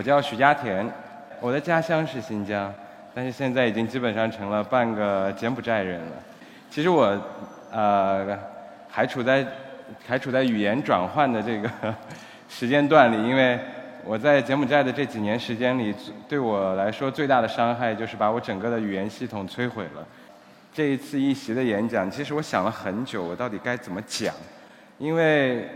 我叫许家田，我的家乡是新疆，但是现在已经基本上成了半个柬埔寨人了。其实我呃还处在还处在语言转换的这个 时间段里，因为我在柬埔寨的这几年时间里，对我来说最大的伤害就是把我整个的语言系统摧毁了。这一次一席的演讲，其实我想了很久，我到底该怎么讲，因为。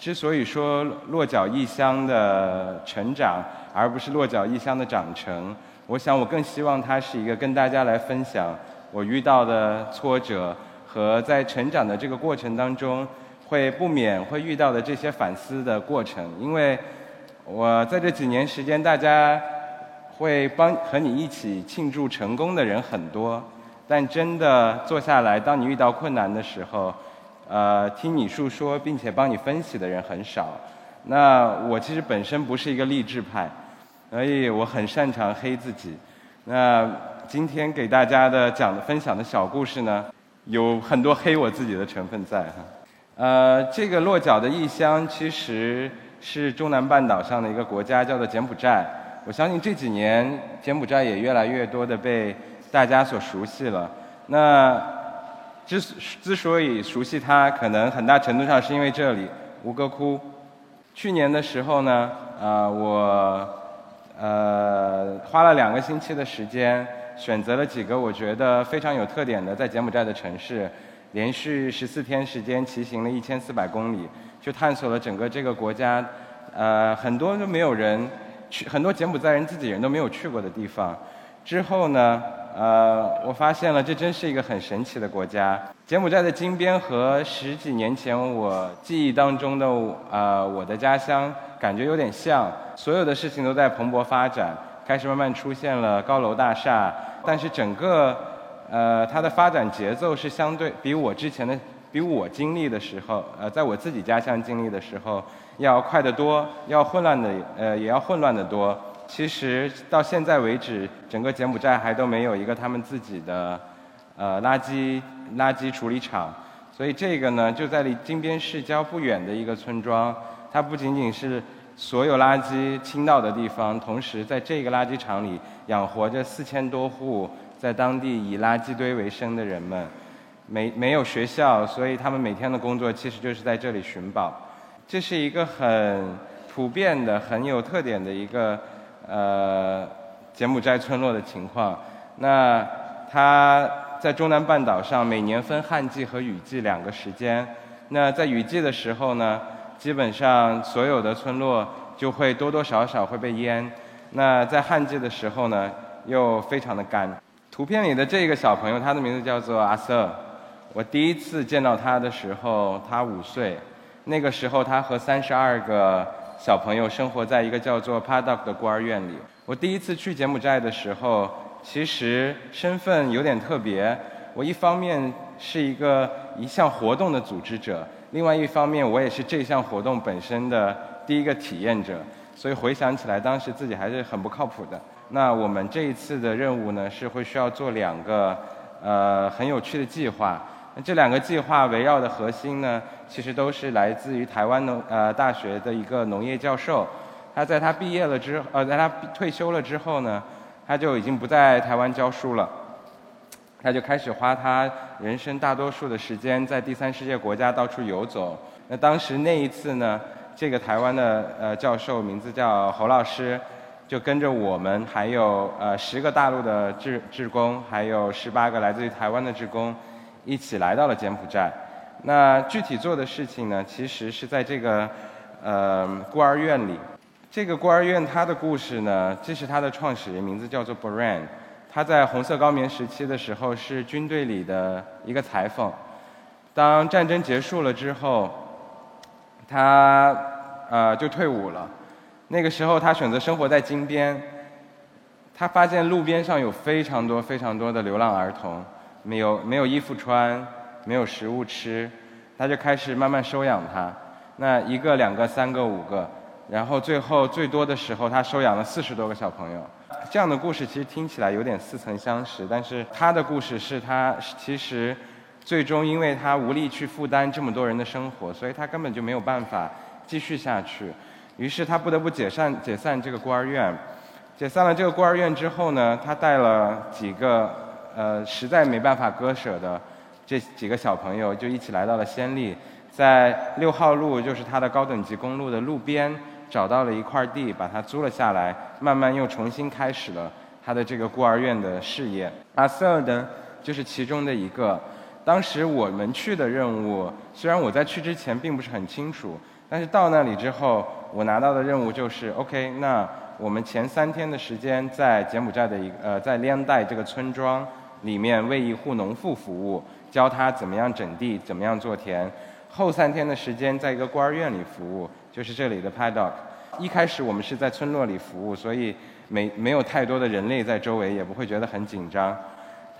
之所以说落脚异乡的成长，而不是落脚异乡的长成，我想我更希望它是一个跟大家来分享我遇到的挫折和在成长的这个过程当中会不免会遇到的这些反思的过程。因为我在这几年时间，大家会帮和你一起庆祝成功的人很多，但真的坐下来，当你遇到困难的时候。呃，听你述说并且帮你分析的人很少。那我其实本身不是一个励志派，所以我很擅长黑自己。那今天给大家的讲的分享的小故事呢，有很多黑我自己的成分在哈。呃，这个落脚的异乡其实是中南半岛上的一个国家，叫做柬埔寨。我相信这几年柬埔寨也越来越多的被大家所熟悉了。那之之所以熟悉它，可能很大程度上是因为这里吴哥窟。去年的时候呢，呃，我呃花了两个星期的时间，选择了几个我觉得非常有特点的在柬埔寨的城市，连续十四天时间骑行了一千四百公里，去探索了整个这个国家，呃，很多都没有人去，很多柬埔寨人自己人都没有去过的地方。之后呢？呃，我发现了，这真是一个很神奇的国家。柬埔寨的金边和十几年前我记忆当中的呃我的家乡感觉有点像，所有的事情都在蓬勃发展，开始慢慢出现了高楼大厦，但是整个呃它的发展节奏是相对比我之前的比我经历的时候，呃在我自己家乡经历的时候要快得多，要混乱的呃也要混乱得多。其实到现在为止，整个柬埔寨还都没有一个他们自己的呃垃圾垃圾处理厂，所以这个呢就在离金边市郊不远的一个村庄，它不仅仅是所有垃圾倾倒的地方，同时在这个垃圾场里养活着四千多户在当地以垃圾堆为生的人们，没没有学校，所以他们每天的工作其实就是在这里寻宝，这是一个很普遍的、很有特点的一个。呃，柬埔寨村落的情况，那它在中南半岛上每年分旱季和雨季两个时间。那在雨季的时候呢，基本上所有的村落就会多多少少会被淹。那在旱季的时候呢，又非常的干。图片里的这个小朋友，他的名字叫做阿瑟。我第一次见到他的时候，他五岁。那个时候，他和三十二个。小朋友生活在一个叫做 Paddock 的孤儿院里。我第一次去柬埔寨的时候，其实身份有点特别。我一方面是一个一项活动的组织者，另外一方面我也是这项活动本身的第一个体验者。所以回想起来，当时自己还是很不靠谱的。那我们这一次的任务呢，是会需要做两个呃很有趣的计划。这两个计划围绕的核心呢，其实都是来自于台湾农呃大学的一个农业教授。他在他毕业了之呃，在他退休了之后呢，他就已经不在台湾教书了。他就开始花他人生大多数的时间在第三世界国家到处游走。那当时那一次呢，这个台湾的呃教授名字叫侯老师，就跟着我们还有呃十个大陆的志志工，还有十八个来自于台湾的志工。一起来到了柬埔寨，那具体做的事情呢？其实是在这个呃孤儿院里。这个孤儿院它的故事呢，这是它的创始人，名字叫做 Boran。他在红色高棉时期的时候是军队里的一个裁缝。当战争结束了之后，他呃就退伍了。那个时候他选择生活在金边。他发现路边上有非常多非常多的流浪儿童。没有没有衣服穿，没有食物吃，他就开始慢慢收养他。那一个、两个、三个、五个，然后最后最多的时候，他收养了四十多个小朋友。这样的故事其实听起来有点似曾相识，但是他的故事是他其实最终因为他无力去负担这么多人的生活，所以他根本就没有办法继续下去。于是他不得不解散解散这个孤儿院。解散了这个孤儿院之后呢，他带了几个呃实在没办法割舍的这几个小朋友，就一起来到了暹粒，在六号路就是他的高等级公路的路边找到了一块地，把它租了下来，慢慢又重新开始了他的这个孤儿院的事业。阿瑟呢，就是其中的一个。当时我们去的任务，虽然我在去之前并不是很清楚，但是到那里之后，我拿到的任务就是 OK，那。我们前三天的时间在柬埔寨的一呃，在连带这个村庄里面为一户农妇服务，教他怎么样整地，怎么样做田。后三天的时间在一个孤儿院里服务，就是这里的 Paddock。一开始我们是在村落里服务，所以没没有太多的人类在周围，也不会觉得很紧张。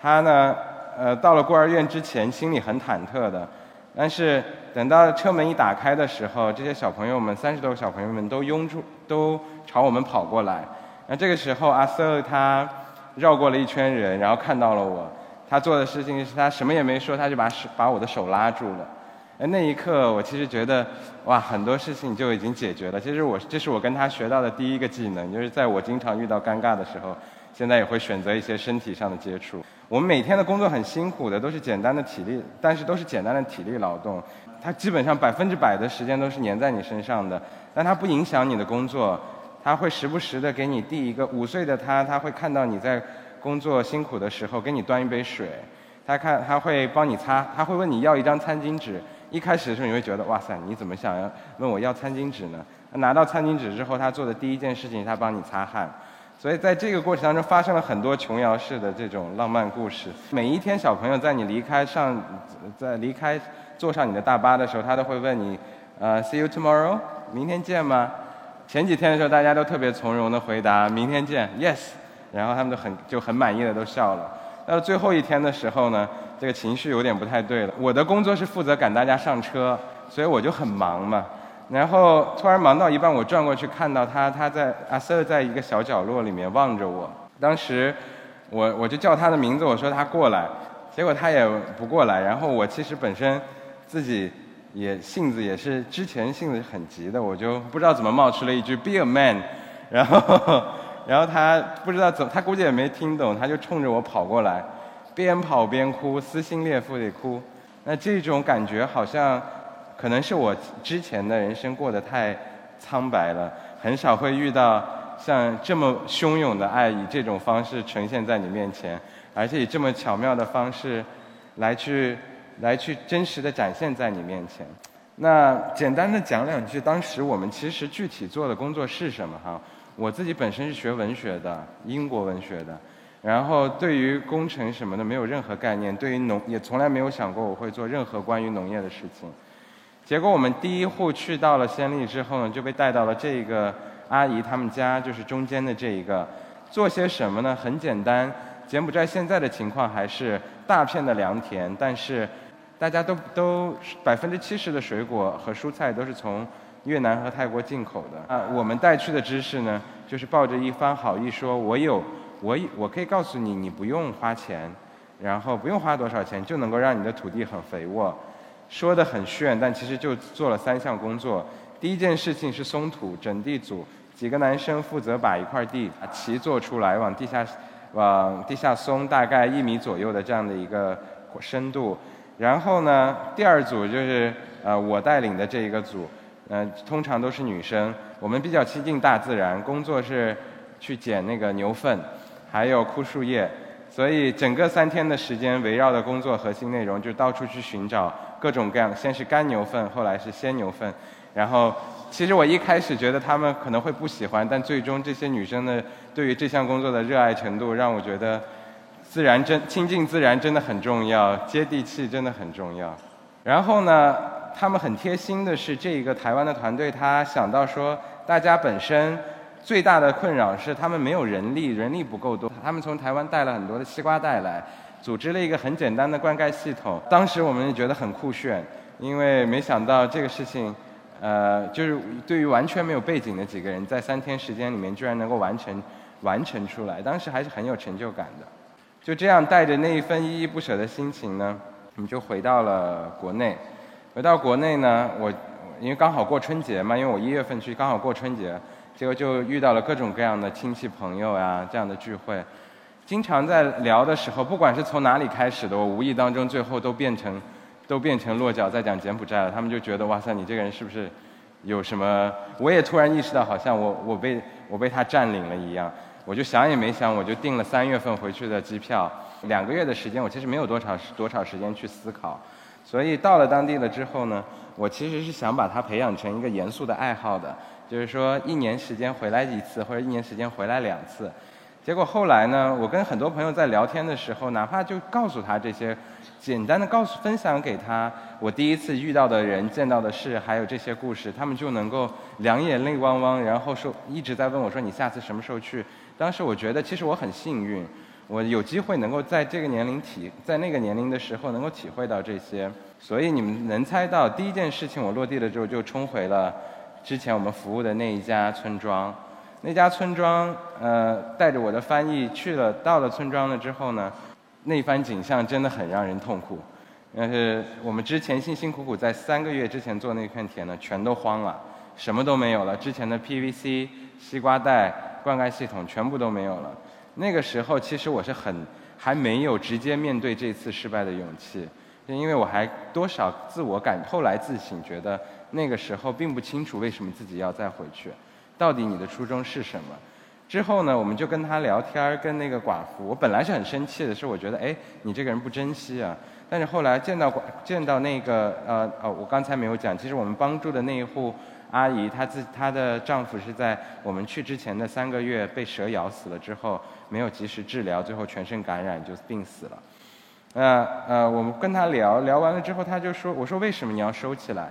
他呢，呃，到了孤儿院之前心里很忐忑的，但是等到车门一打开的时候，这些小朋友们三十多个小朋友们都拥住都。朝我们跑过来，那这个时候阿瑟他绕过了一圈人，然后看到了我。他做的事情是他什么也没说，他就把手把我的手拉住了。哎，那一刻我其实觉得，哇，很多事情就已经解决了。其实我这是我跟他学到的第一个技能，就是在我经常遇到尴尬的时候，现在也会选择一些身体上的接触。我们每天的工作很辛苦的，都是简单的体力，但是都是简单的体力劳动。他基本上百分之百的时间都是粘在你身上的，但它不影响你的工作。他会时不时的给你递一个五岁的他，他会看到你在工作辛苦的时候，给你端一杯水。他看他会帮你擦，他会问你要一张餐巾纸。一开始的时候你会觉得哇塞，你怎么想要问我要餐巾纸呢？拿到餐巾纸之后，他做的第一件事情，他帮你擦汗。所以在这个过程当中发生了很多琼瑶式的这种浪漫故事。每一天小朋友在你离开上，在离开坐上你的大巴的时候，他都会问你，呃，See you tomorrow，明天见吗？前几天的时候，大家都特别从容的回答“明天见 ”，yes，然后他们都很就很满意的都笑了。到最后一天的时候呢，这个情绪有点不太对了。我的工作是负责赶大家上车，所以我就很忙嘛。然后突然忙到一半，我转过去看到他，他在阿 Sir 在一个小角落里面望着我。当时我我就叫他的名字，我说他过来，结果他也不过来。然后我其实本身自己。也性子也是之前性子很急的，我就不知道怎么冒出了一句 “Be a man”，然后，然后他不知道怎，他估计也没听懂，他就冲着我跑过来，边跑边哭，撕心裂肺地哭。那这种感觉好像，可能是我之前的人生过得太苍白了，很少会遇到像这么汹涌的爱以这种方式呈现在你面前，而且以这么巧妙的方式来去。来去真实的展现在你面前。那简单的讲两句，当时我们其实具体做的工作是什么哈？我自己本身是学文学的，英国文学的，然后对于工程什么的没有任何概念，对于农也从来没有想过我会做任何关于农业的事情。结果我们第一户去到了暹粒之后呢，就被带到了这个阿姨他们家，就是中间的这一个，做些什么呢？很简单，柬埔寨现在的情况还是大片的良田，但是。大家都都百分之七十的水果和蔬菜都是从越南和泰国进口的啊。我们带去的知识呢，就是抱着一番好意说，我有我我可以告诉你，你不用花钱，然后不用花多少钱就能够让你的土地很肥沃。说的很炫，但其实就做了三项工作。第一件事情是松土，整地组几个男生负责把一块地齐做出来，往地下往地下松大概一米左右的这样的一个深度。然后呢，第二组就是呃我带领的这一个组，嗯，通常都是女生。我们比较亲近大自然，工作是去捡那个牛粪，还有枯树叶。所以整个三天的时间，围绕的工作核心内容就到处去寻找各种各样，先是干牛粪，后来是鲜牛粪。然后，其实我一开始觉得他们可能会不喜欢，但最终这些女生的对于这项工作的热爱程度，让我觉得。自然真亲近自然真的很重要，接地气真的很重要。然后呢，他们很贴心的是，这一个台湾的团队，他想到说，大家本身最大的困扰是他们没有人力，人力不够多。他们从台湾带了很多的西瓜袋来，组织了一个很简单的灌溉系统。当时我们就觉得很酷炫，因为没想到这个事情，呃，就是对于完全没有背景的几个人，在三天时间里面居然能够完成完成出来，当时还是很有成就感的。就这样带着那一份依依不舍的心情呢，我们就回到了国内。回到国内呢，我因为刚好过春节嘛，因为我一月份去刚好过春节，结果就遇到了各种各样的亲戚朋友呀这样的聚会，经常在聊的时候，不管是从哪里开始的，我无意当中最后都变成都变成落脚在讲柬埔寨了。他们就觉得哇塞，你这个人是不是有什么？我也突然意识到，好像我我被我被他占领了一样。我就想也没想，我就订了三月份回去的机票。两个月的时间，我其实没有多长多少时间去思考。所以到了当地了之后呢，我其实是想把它培养成一个严肃的爱好的，就是说一年时间回来一次，或者一年时间回来两次。结果后来呢，我跟很多朋友在聊天的时候，哪怕就告诉他这些，简单的告诉分享给他我第一次遇到的人、见到的事，还有这些故事，他们就能够两眼泪汪汪，然后说一直在问我说你下次什么时候去？当时我觉得其实我很幸运，我有机会能够在这个年龄体，在那个年龄的时候能够体会到这些。所以你们能猜到，第一件事情我落地了之后就冲回了之前我们服务的那一家村庄。那家村庄，呃，带着我的翻译去了，到了村庄了之后呢，那番景象真的很让人痛苦。但是我们之前辛辛苦苦在三个月之前做那片田呢，全都荒了，什么都没有了。之前的 PVC、西瓜袋、灌溉系统全部都没有了。那个时候其实我是很还没有直接面对这次失败的勇气，因为我还多少自我感，后来自省，觉得那个时候并不清楚为什么自己要再回去。到底你的初衷是什么？之后呢，我们就跟他聊天，跟那个寡妇。我本来是很生气的，是我觉得，哎，你这个人不珍惜啊。但是后来见到见到那个呃哦，我刚才没有讲，其实我们帮助的那一户阿姨，她自她的丈夫是在我们去之前的三个月被蛇咬死了之后，没有及时治疗，最后全身感染就病死了。呃呃，我们跟她聊聊完了之后，她就说，我说为什么你要收起来？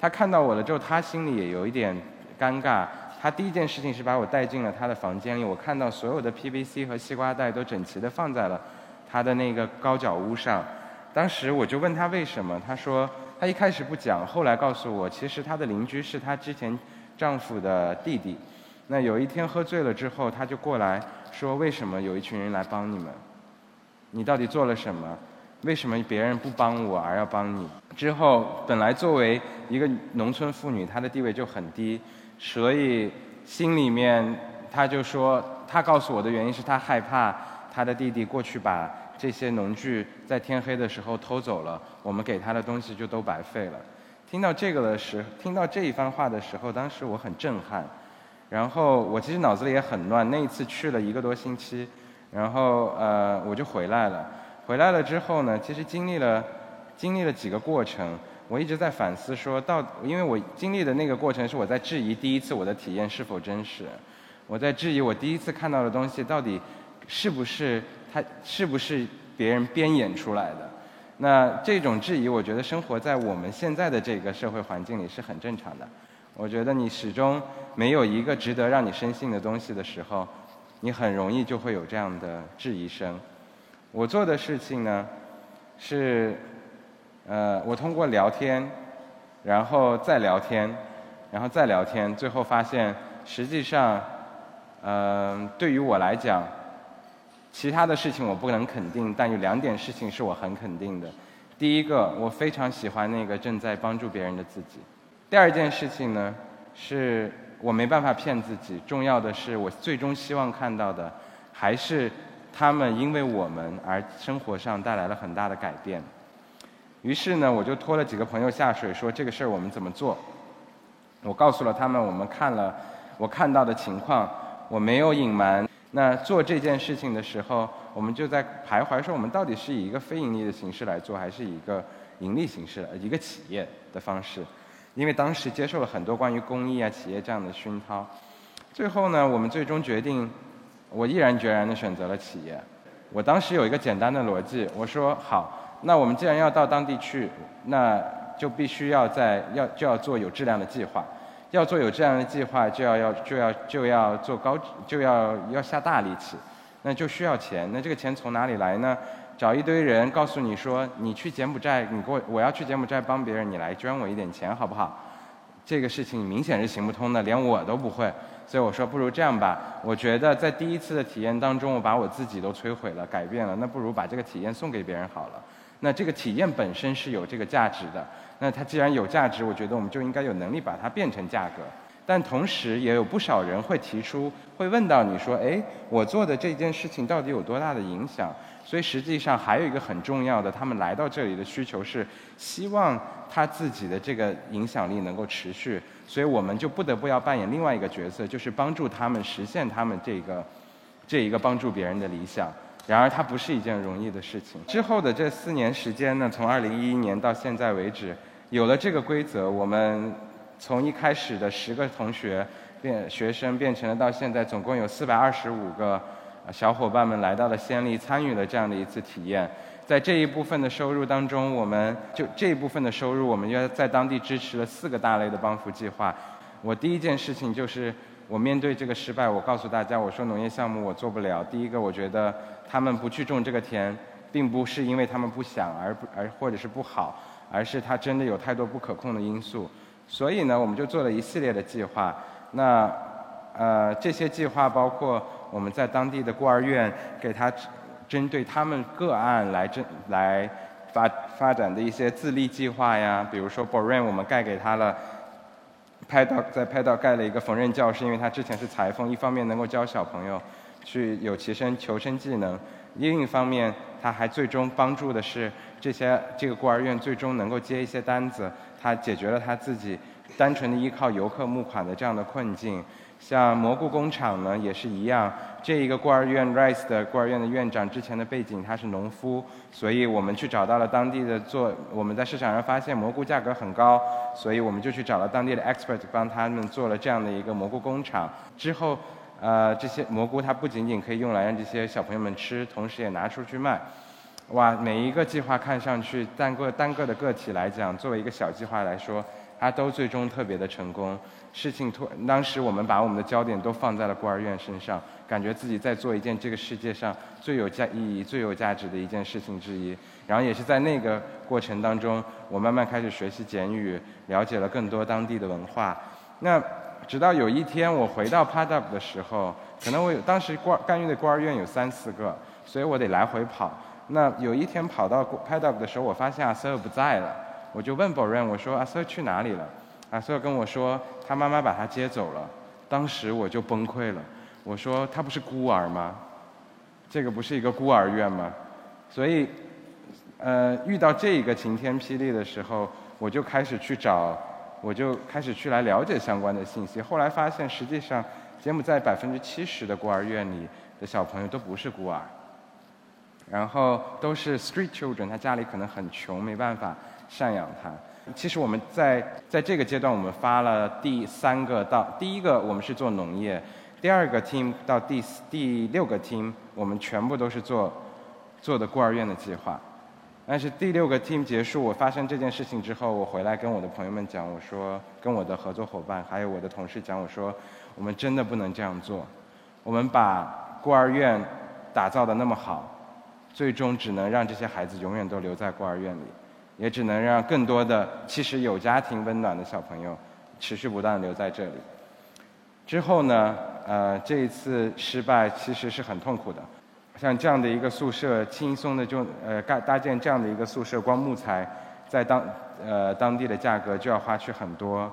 她看到我了之后，她心里也有一点尴尬。她第一件事情是把我带进了她的房间里，我看到所有的 PVC 和西瓜袋都整齐地放在了她的那个高脚屋上。当时我就问她为什么，她说他一开始不讲，后来告诉我，其实他的邻居是他之前丈夫的弟弟。那有一天喝醉了之后，他就过来说：“为什么有一群人来帮你们？你到底做了什么？为什么别人不帮我而要帮你？”之后，本来作为一个农村妇女，她的地位就很低。所以心里面，他就说，她告诉我的原因是她害怕她的弟弟过去把这些农具在天黑的时候偷走了，我们给他的东西就都白费了。听到这个的时，听到这一番话的时候，当时我很震撼。然后我其实脑子里也很乱，那一次去了一个多星期，然后呃我就回来了。回来了之后呢，其实经历了经历了几个过程。我一直在反思，说到，因为我经历的那个过程是我在质疑第一次我的体验是否真实，我在质疑我第一次看到的东西到底是不是他是不是别人编演出来的。那这种质疑，我觉得生活在我们现在的这个社会环境里是很正常的。我觉得你始终没有一个值得让你深信的东西的时候，你很容易就会有这样的质疑声。我做的事情呢，是。呃，我通过聊天，然后再聊天，然后再聊天，最后发现，实际上，呃，对于我来讲，其他的事情我不能肯定，但有两点事情是我很肯定的。第一个，我非常喜欢那个正在帮助别人的自己。第二件事情呢，是我没办法骗自己。重要的是，我最终希望看到的，还是他们因为我们而生活上带来了很大的改变。于是呢，我就拖了几个朋友下水，说这个事儿我们怎么做？我告诉了他们，我们看了我看到的情况，我没有隐瞒。那做这件事情的时候，我们就在徘徊，说我们到底是以一个非盈利的形式来做，还是以一个盈利形式，一个企业的方式？因为当时接受了很多关于公益啊、企业这样的熏陶。最后呢，我们最终决定，我毅然决然地选择了企业。我当时有一个简单的逻辑，我说好。那我们既然要到当地去，那就必须要在要就要做有质量的计划，要做有这样的计划，就要要就要就要做高就要要下大力气，那就需要钱。那这个钱从哪里来呢？找一堆人告诉你说，你去柬埔寨，你给我我要去柬埔寨帮别人，你来捐我一点钱好不好？这个事情明显是行不通的，连我都不会。所以我说，不如这样吧。我觉得在第一次的体验当中，我把我自己都摧毁了，改变了。那不如把这个体验送给别人好了。那这个体验本身是有这个价值的。那它既然有价值，我觉得我们就应该有能力把它变成价格。但同时也有不少人会提出，会问到你说，哎，我做的这件事情到底有多大的影响？所以实际上还有一个很重要的，他们来到这里的需求是希望他自己的这个影响力能够持续，所以我们就不得不要扮演另外一个角色，就是帮助他们实现他们这个这一个帮助别人的理想。然而它不是一件容易的事情。之后的这四年时间呢，从二零一一年到现在为止，有了这个规则，我们。从一开始的十个同学变学生，变成了到现在总共有四百二十五个小伙伴们来到了仙力，参与了这样的一次体验。在这一部分的收入当中，我们就这一部分的收入，我们要在当地支持了四个大类的帮扶计划。我第一件事情就是，我面对这个失败，我告诉大家，我说农业项目我做不了。第一个，我觉得他们不去种这个田，并不是因为他们不想，而不而或者是不好，而是他真的有太多不可控的因素。所以呢，我们就做了一系列的计划。那呃，这些计划包括我们在当地的孤儿院给他针对他们个案来针来发发展的一些自立计划呀。比如说 b o r a n 我们盖给他了，拍到在拍到盖了一个缝纫教室，因为他之前是裁缝，一方面能够教小朋友去有其身求生技能，另一方面他还最终帮助的是这些这个孤儿院最终能够接一些单子。他解决了他自己单纯的依靠游客募款的这样的困境，像蘑菇工厂呢也是一样。这一个孤儿院 Rice 的孤儿院的院长之前的背景他是农夫，所以我们去找到了当地的做。我们在市场上发现蘑菇价格很高，所以我们就去找了当地的 expert 帮他们做了这样的一个蘑菇工厂。之后，呃，这些蘑菇它不仅仅可以用来让这些小朋友们吃，同时也拿出去卖。哇，每一个计划看上去单个单个的个体来讲，作为一个小计划来说，他都最终特别的成功。事情突，当时我们把我们的焦点都放在了孤儿院身上，感觉自己在做一件这个世界上最有价意义、最有价值的一件事情之一。然后也是在那个过程当中，我慢慢开始学习简语，了解了更多当地的文化。那直到有一天我回到 Padup 的时候，可能我有当时孤儿干预的孤儿院有三四个，所以我得来回跑。那有一天跑到 Paddock 的时候，我发现阿瑟不在了，我就问保润我说阿瑟去哪里了？阿瑟跟我说他妈妈把他接走了。当时我就崩溃了，我说他不是孤儿吗？这个不是一个孤儿院吗？所以，呃，遇到这一个晴天霹雳的时候，我就开始去找，我就开始去来了解相关的信息。后来发现，实际上柬埔寨百分之七十的孤儿院里的小朋友都不是孤儿。然后都是 street children，他家里可能很穷，没办法赡养他。其实我们在在这个阶段，我们发了第三个到第一个，我们是做农业；第二个 team 到第第六个 team，我们全部都是做做的孤儿院的计划。但是第六个 team 结束，我发生这件事情之后，我回来跟我的朋友们讲，我说跟我的合作伙伴还有我的同事讲，我说我们真的不能这样做。我们把孤儿院打造的那么好。最终只能让这些孩子永远都留在孤儿院里，也只能让更多的其实有家庭温暖的小朋友持续不断留在这里。之后呢，呃，这一次失败其实是很痛苦的。像这样的一个宿舍，轻松的就呃盖搭建这样的一个宿舍，光木材在当呃当地的价格就要花去很多。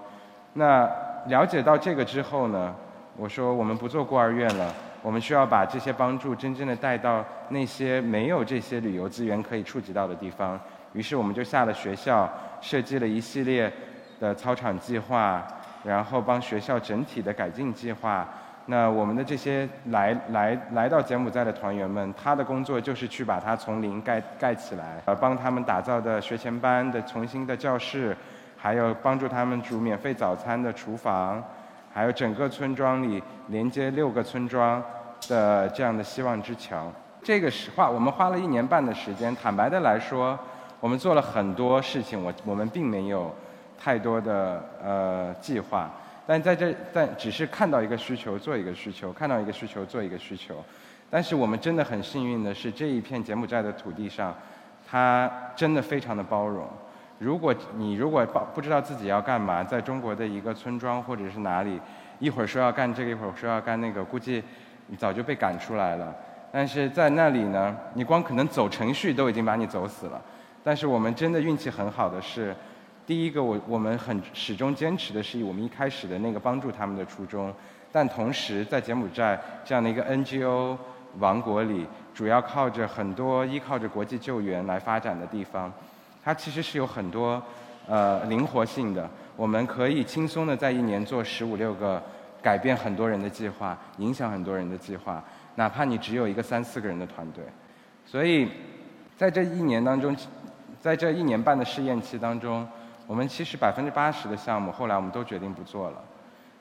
那了解到这个之后呢，我说我们不做孤儿院了。我们需要把这些帮助真正的带到那些没有这些旅游资源可以触及到的地方。于是我们就下了学校，设计了一系列的操场计划，然后帮学校整体的改进计划。那我们的这些来来来到柬埔寨的团员们，他的工作就是去把它从零盖盖起来，呃，帮他们打造的学前班的重新的教室，还有帮助他们煮免费早餐的厨房。还有整个村庄里连接六个村庄的这样的希望之桥，这个实话我们花了一年半的时间。坦白的来说，我们做了很多事情，我我们并没有太多的呃计划，但在这但只是看到一个需求做一个需求，看到一个需求做一个需求。但是我们真的很幸运的是，这一片柬埔寨的土地上，它真的非常的包容。如果你如果不不知道自己要干嘛，在中国的一个村庄或者是哪里，一会儿说要干这个，一会儿说要干那个，估计你早就被赶出来了。但是在那里呢，你光可能走程序都已经把你走死了。但是我们真的运气很好的是，第一个我我们很始终坚持的是我们一开始的那个帮助他们的初衷，但同时在柬埔寨这样的一个 NGO 王国里，主要靠着很多依靠着国际救援来发展的地方，它其实是有很多呃灵活性的，我们可以轻松的在一年做十五六个改变很多人的计划，影响很多人的计划，哪怕你只有一个三四个人的团队，所以在这一年当中。在这一年半的试验期当中，我们其实百分之八十的项目后来我们都决定不做了。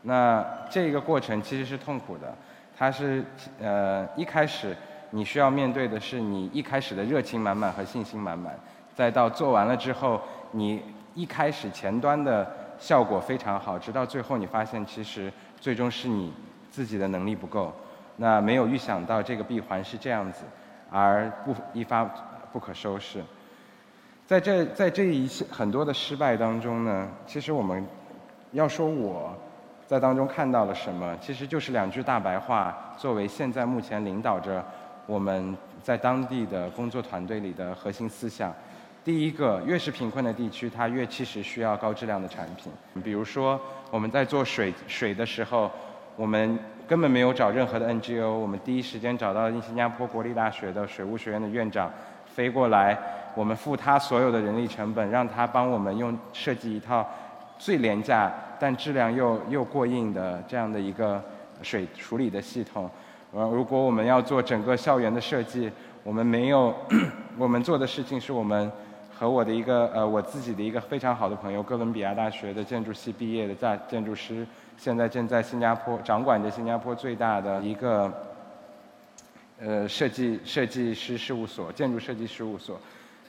那这个过程其实是痛苦的，它是呃一开始你需要面对的是你一开始的热情满满和信心满满，再到做完了之后，你一开始前端的效果非常好，直到最后你发现其实最终是你自己的能力不够，那没有预想到这个闭环是这样子，而不一发不可收拾。在这在这一些很多的失败当中呢，其实我们要说我在当中看到了什么，其实就是两句大白话，作为现在目前领导着我们在当地的工作团队里的核心思想。第一个，越是贫困的地区，它越其实需要高质量的产品。比如说，我们在做水水的时候，我们根本没有找任何的 NGO，我们第一时间找到新加坡国立大学的水务学院的院长飞过来。我们付他所有的人力成本，让他帮我们用设计一套最廉价但质量又又过硬的这样的一个水处理的系统。呃，如果我们要做整个校园的设计，我们没有 我们做的事情是我们和我的一个呃我自己的一个非常好的朋友，哥伦比亚大学的建筑系毕业的在建筑师，现在正在新加坡掌管着新加坡最大的一个呃设计设计师事务所，建筑设计事务所。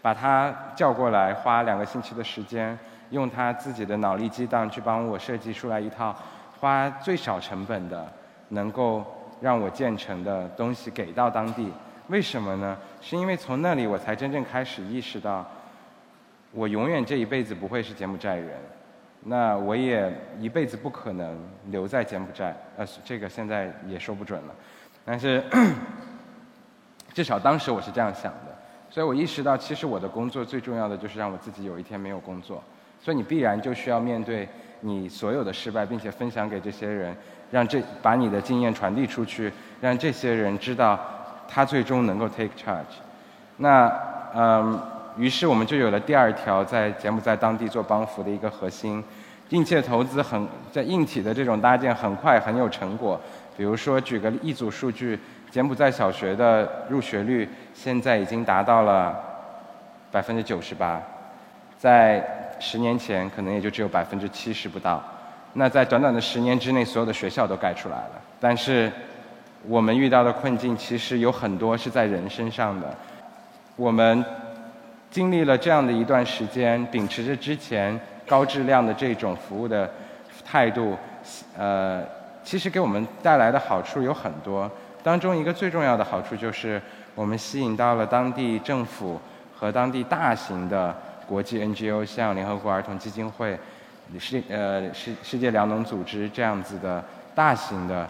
把他叫过来，花两个星期的时间，用他自己的脑力激荡去帮我设计出来一套花最少成本的，能够让我建成的东西给到当地。为什么呢？是因为从那里我才真正开始意识到，我永远这一辈子不会是柬埔寨人，那我也一辈子不可能留在柬埔寨。呃，这个现在也说不准了，但是 至少当时我是这样想的。所以我意识到，其实我的工作最重要的就是让我自己有一天没有工作。所以你必然就需要面对你所有的失败，并且分享给这些人，让这把你的经验传递出去，让这些人知道他最终能够 take charge。那嗯，于是我们就有了第二条在柬埔寨当地做帮扶的一个核心，硬件投资很在硬体的这种搭建很快很有成果。比如说举个一组数据。柬埔寨小学的入学率现在已经达到了百分之九十八，在十年前可能也就只有百分之七十不到。那在短短的十年之内，所有的学校都盖出来了。但是我们遇到的困境其实有很多是在人身上的。我们经历了这样的一段时间，秉持着之前高质量的这种服务的态度，呃，其实给我们带来的好处有很多。当中一个最重要的好处就是，我们吸引到了当地政府和当地大型的国际 NGO，像联合国儿童基金会、世呃世世界粮农组织这样子的大型的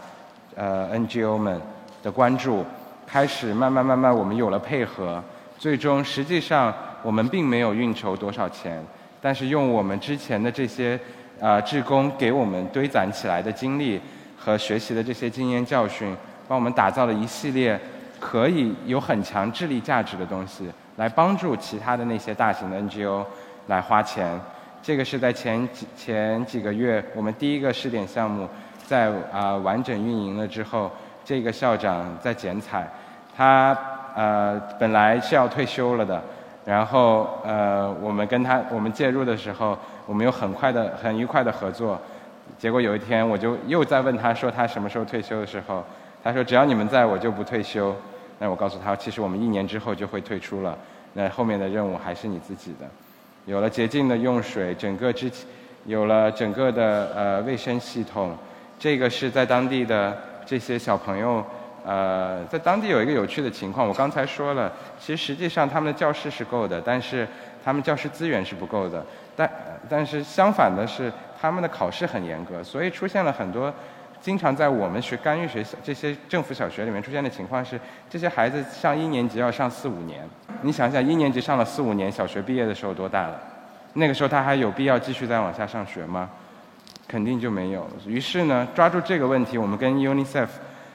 呃 NGO 们的关注，开始慢慢慢慢我们有了配合，最终实际上我们并没有运筹多少钱，但是用我们之前的这些啊志工给我们堆攒起来的经历和学习的这些经验教训。帮我们打造了一系列可以有很强智力价值的东西，来帮助其他的那些大型的 NGO 来花钱。这个是在前几前几个月，我们第一个试点项目在啊完整运营了之后，这个校长在剪彩，他呃本来是要退休了的，然后呃我们跟他我们介入的时候，我们有很快的很愉快的合作，结果有一天我就又在问他说他什么时候退休的时候。他说：“只要你们在我就不退休。”那我告诉他：“其实我们一年之后就会退出了。那后面的任务还是你自己的。有了洁净的用水，整个之有了整个的呃卫生系统。这个是在当地的这些小朋友呃，在当地有一个有趣的情况。我刚才说了，其实实际上他们的教室是够的，但是他们教师资源是不够的。但但是相反的是，他们的考试很严格，所以出现了很多。”经常在我们学干预学校这些政府小学里面出现的情况是，这些孩子上一年级要上四五年。你想想，一年级上了四五年，小学毕业的时候多大了？那个时候他还有必要继续再往下上学吗？肯定就没有。于是呢，抓住这个问题，我们跟 UNICEF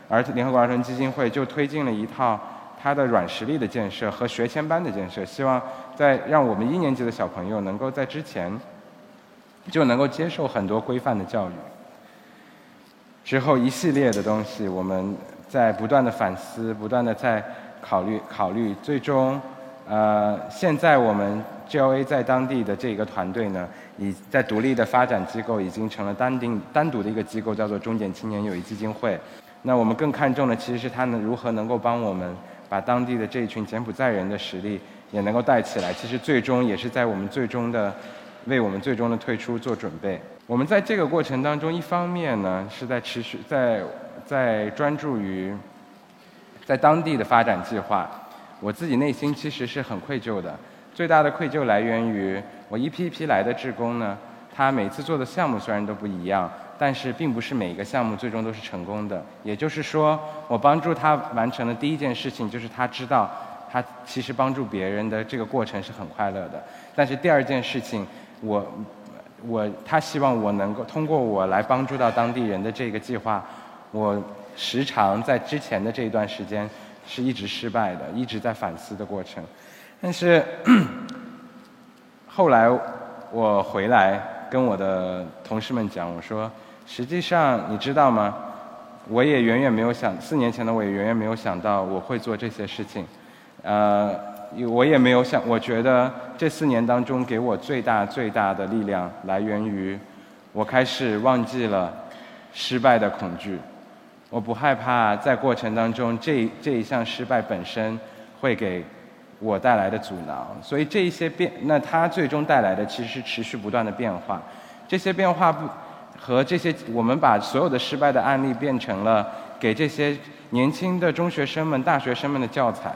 而联合国儿童基金会就推进了一套它的软实力的建设和学前班的建设，希望在让我们一年级的小朋友能够在之前就能够接受很多规范的教育。之后一系列的东西，我们在不断的反思，不断的在考虑考虑，最终，呃，现在我们 GLA 在当地的这一个团队呢，已在独立的发展机构已经成了单定单独的一个机构，叫做中检青年友谊基金会。那我们更看重的其实是它能如何能够帮我们把当地的这一群柬埔寨人的实力也能够带起来。其实最终也是在我们最终的为我们最终的退出做准备。我们在这个过程当中，一方面呢是在持续在在专注于在当地的发展计划。我自己内心其实是很愧疚的，最大的愧疚来源于我一批一批来的志工呢，他每次做的项目虽然都不一样，但是并不是每一个项目最终都是成功的。也就是说，我帮助他完成的第一件事情就是他知道他其实帮助别人的这个过程是很快乐的。但是第二件事情，我。我他希望我能够通过我来帮助到当地人的这个计划，我时常在之前的这一段时间是一直失败的，一直在反思的过程。但是 后来我回来跟我的同事们讲，我说实际上你知道吗？我也远远没有想，四年前的我也远远没有想到我会做这些事情，呃。我也没有想，我觉得这四年当中给我最大最大的力量来源于，我开始忘记了失败的恐惧，我不害怕在过程当中这这一项失败本身会给我带来的阻挠，所以这一些变，那它最终带来的其实是持续不断的变化，这些变化不和这些我们把所有的失败的案例变成了给这些年轻的中学生们、大学生们的教材。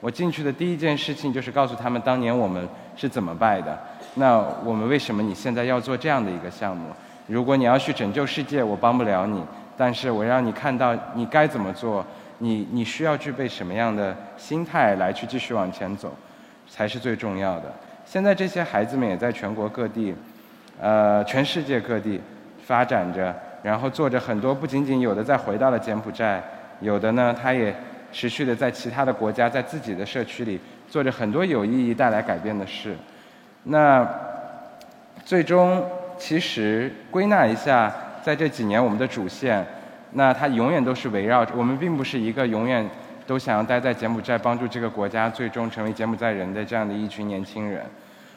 我进去的第一件事情就是告诉他们，当年我们是怎么败的。那我们为什么你现在要做这样的一个项目？如果你要去拯救世界，我帮不了你，但是我让你看到你该怎么做，你你需要具备什么样的心态来去继续往前走，才是最重要的。现在这些孩子们也在全国各地，呃，全世界各地发展着，然后做着很多，不仅仅有的再回到了柬埔寨，有的呢，他也。持续的在其他的国家，在自己的社区里做着很多有意义、带来改变的事。那最终，其实归纳一下，在这几年我们的主线，那它永远都是围绕着我们，并不是一个永远都想要待在柬埔寨，帮助这个国家最终成为柬埔寨人的这样的一群年轻人。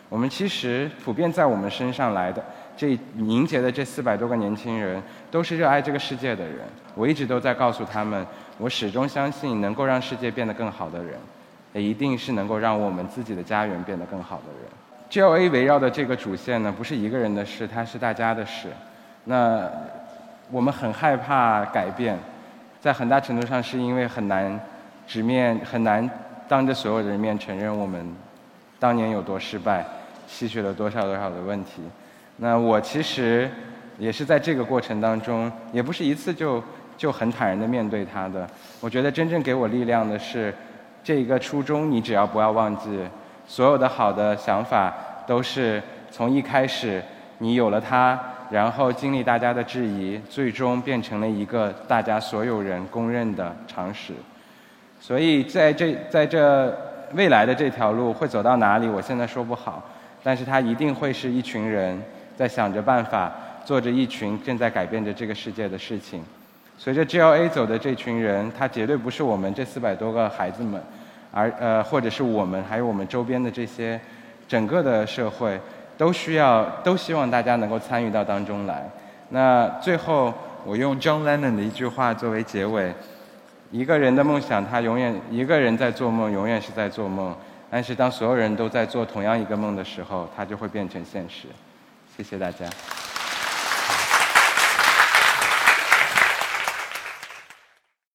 我们其实普遍在我们身上来的这凝结的这四百多个年轻人，都是热爱这个世界的人。我一直都在告诉他们。我始终相信，能够让世界变得更好的人，也一定是能够让我们自己的家园变得更好的人。GLA 围绕的这个主线呢，不是一个人的事，它是大家的事。那我们很害怕改变，在很大程度上是因为很难直面、很难当着所有人面承认我们当年有多失败，吸取了多少多少的问题。那我其实也是在这个过程当中，也不是一次就。就很坦然的面对他的，我觉得真正给我力量的是，这一个初衷，你只要不要忘记，所有的好的想法都是从一开始你有了它，然后经历大家的质疑，最终变成了一个大家所有人公认的常识。所以在这在这未来的这条路会走到哪里，我现在说不好，但是它一定会是一群人在想着办法，做着一群正在改变着这个世界的事情。随着 GLA 走的这群人，他绝对不是我们这四百多个孩子们，而呃，或者是我们，还有我们周边的这些，整个的社会，都需要，都希望大家能够参与到当中来。那最后，我用 John Lennon 的一句话作为结尾：一个人的梦想，他永远一个人在做梦，永远是在做梦。但是当所有人都在做同样一个梦的时候，它就会变成现实。谢谢大家。